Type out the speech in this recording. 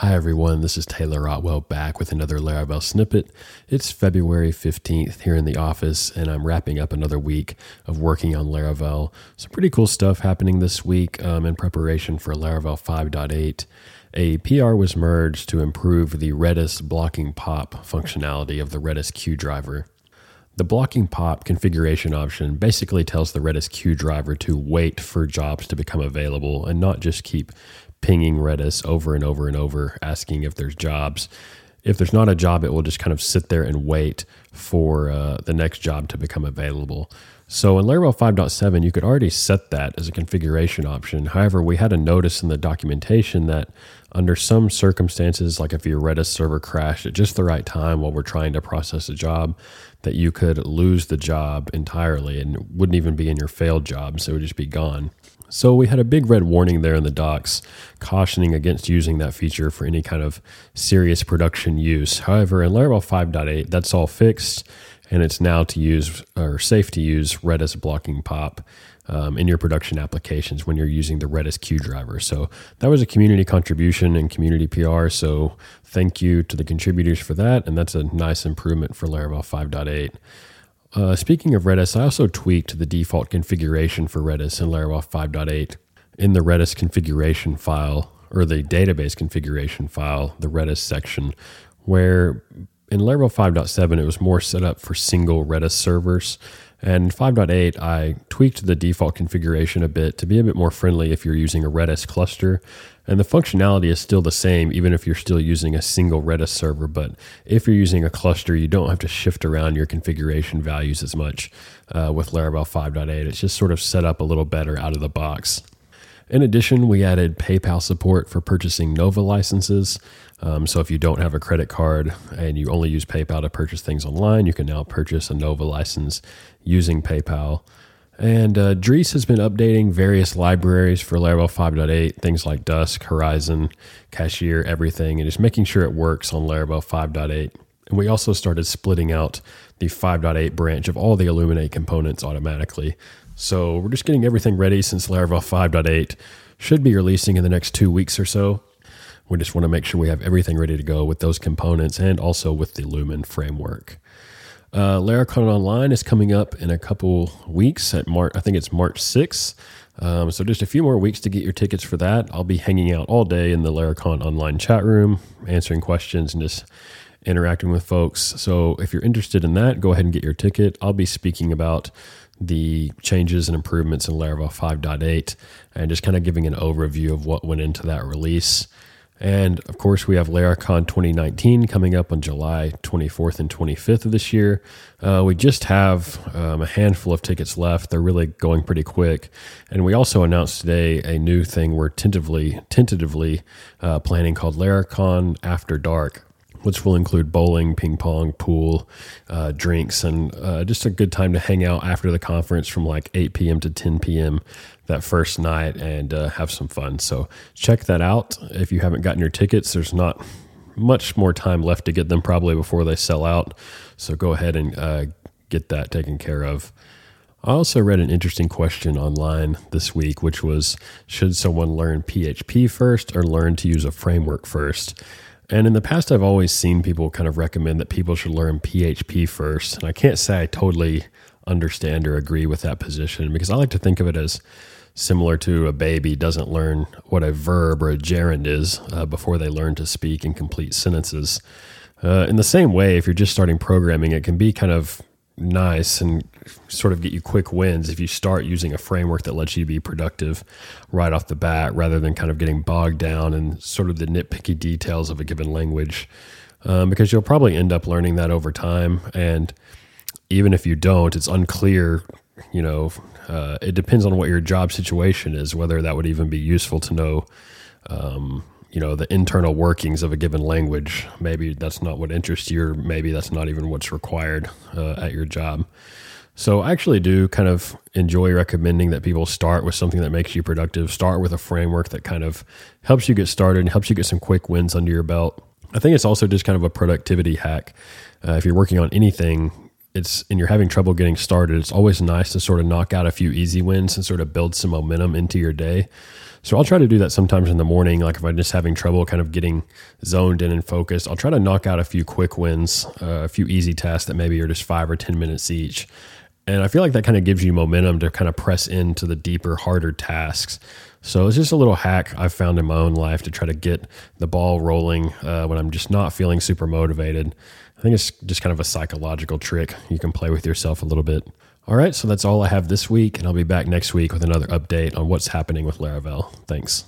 Hi, everyone. This is Taylor Otwell back with another Laravel snippet. It's February 15th here in the office, and I'm wrapping up another week of working on Laravel. Some pretty cool stuff happening this week um, in preparation for Laravel 5.8. A PR was merged to improve the Redis blocking pop functionality of the Redis queue driver. The blocking pop configuration option basically tells the Redis queue driver to wait for jobs to become available and not just keep pinging Redis over and over and over, asking if there's jobs. If there's not a job, it will just kind of sit there and wait for uh, the next job to become available. So in Laravel 5.7, you could already set that as a configuration option. However, we had a notice in the documentation that under some circumstances, like if your Redis server crashed at just the right time while we're trying to process a job, that you could lose the job entirely and wouldn't even be in your failed job. So it would just be gone. So we had a big red warning there in the docs cautioning against using that feature for any kind of serious production use. However, in Laravel 5.8, that's all fixed and it's now to use or safe to use Redis blocking pop um, in your production applications when you're using the Redis queue driver. So that was a community contribution and community PR. So thank you to the contributors for that. And that's a nice improvement for Laravel 5.8. Uh, speaking of Redis, I also tweaked the default configuration for Redis in Laravel 5.8 in the Redis configuration file or the database configuration file, the Redis section, where in Laravel 5.7 it was more set up for single Redis servers. And 5.8, I tweaked the default configuration a bit to be a bit more friendly if you're using a Redis cluster. And the functionality is still the same, even if you're still using a single Redis server. But if you're using a cluster, you don't have to shift around your configuration values as much uh, with Laravel 5.8. It's just sort of set up a little better out of the box. In addition, we added PayPal support for purchasing Nova licenses. Um, so if you don't have a credit card and you only use PayPal to purchase things online, you can now purchase a Nova license using PayPal. And uh, Dries has been updating various libraries for Laravel 5.8, things like Dusk, Horizon, Cashier, everything, and just making sure it works on Laravel 5.8. And we also started splitting out the 5.8 branch of all the Illuminate components automatically. So we're just getting everything ready since Laravel 5.8 should be releasing in the next two weeks or so. We just want to make sure we have everything ready to go with those components and also with the Lumen framework. Uh, Laracon Online is coming up in a couple weeks at March. I think it's March 6th. Um, so just a few more weeks to get your tickets for that. I'll be hanging out all day in the Laracon Online chat room, answering questions and just interacting with folks. So if you're interested in that, go ahead and get your ticket. I'll be speaking about the changes and improvements in Laravel 5.8 and just kind of giving an overview of what went into that release. And of course, we have Laracon 2019 coming up on July 24th and 25th of this year. Uh, we just have um, a handful of tickets left. They're really going pretty quick. And we also announced today a new thing we're tentatively, tentatively uh, planning called Laracon After Dark which will include bowling, ping pong, pool, uh, drinks, and uh, just a good time to hang out after the conference from like 8 p.m. to 10 p.m. that first night and uh, have some fun. So check that out. If you haven't gotten your tickets, there's not much more time left to get them probably before they sell out. So go ahead and uh, get that taken care of. I also read an interesting question online this week, which was Should someone learn PHP first or learn to use a framework first? And in the past, I've always seen people kind of recommend that people should learn PHP first. And I can't say I totally understand or agree with that position because I like to think of it as similar to a baby doesn't learn what a verb or a gerund is uh, before they learn to speak and complete sentences. Uh, in the same way, if you're just starting programming, it can be kind of nice and sort of get you quick wins if you start using a framework that lets you be productive right off the bat rather than kind of getting bogged down in sort of the nitpicky details of a given language. Um, because you'll probably end up learning that over time. And even if you don't, it's unclear, you know, uh, it depends on what your job situation is, whether that would even be useful to know. Um, you know the internal workings of a given language. Maybe that's not what interests you or maybe that's not even what's required uh, at your job. So i actually do kind of enjoy recommending that people start with something that makes you productive start with a framework that kind of helps you get started and helps you get some quick wins under your belt. I think it's also just kind of a productivity hack. Uh, if you're working on anything it's and you're having trouble getting started, it's always nice to sort of knock out a few easy wins and sort of build some momentum into your day. So I'll try to do that sometimes in the morning. Like if I'm just having trouble kind of getting zoned in and focused, I'll try to knock out a few quick wins, uh, a few easy tasks that maybe are just five or 10 minutes each. And I feel like that kind of gives you momentum to kind of press into the deeper, harder tasks. So it's just a little hack I've found in my own life to try to get the ball rolling uh, when I'm just not feeling super motivated. I think it's just kind of a psychological trick you can play with yourself a little bit. All right, so that's all I have this week, and I'll be back next week with another update on what's happening with Laravel. Thanks.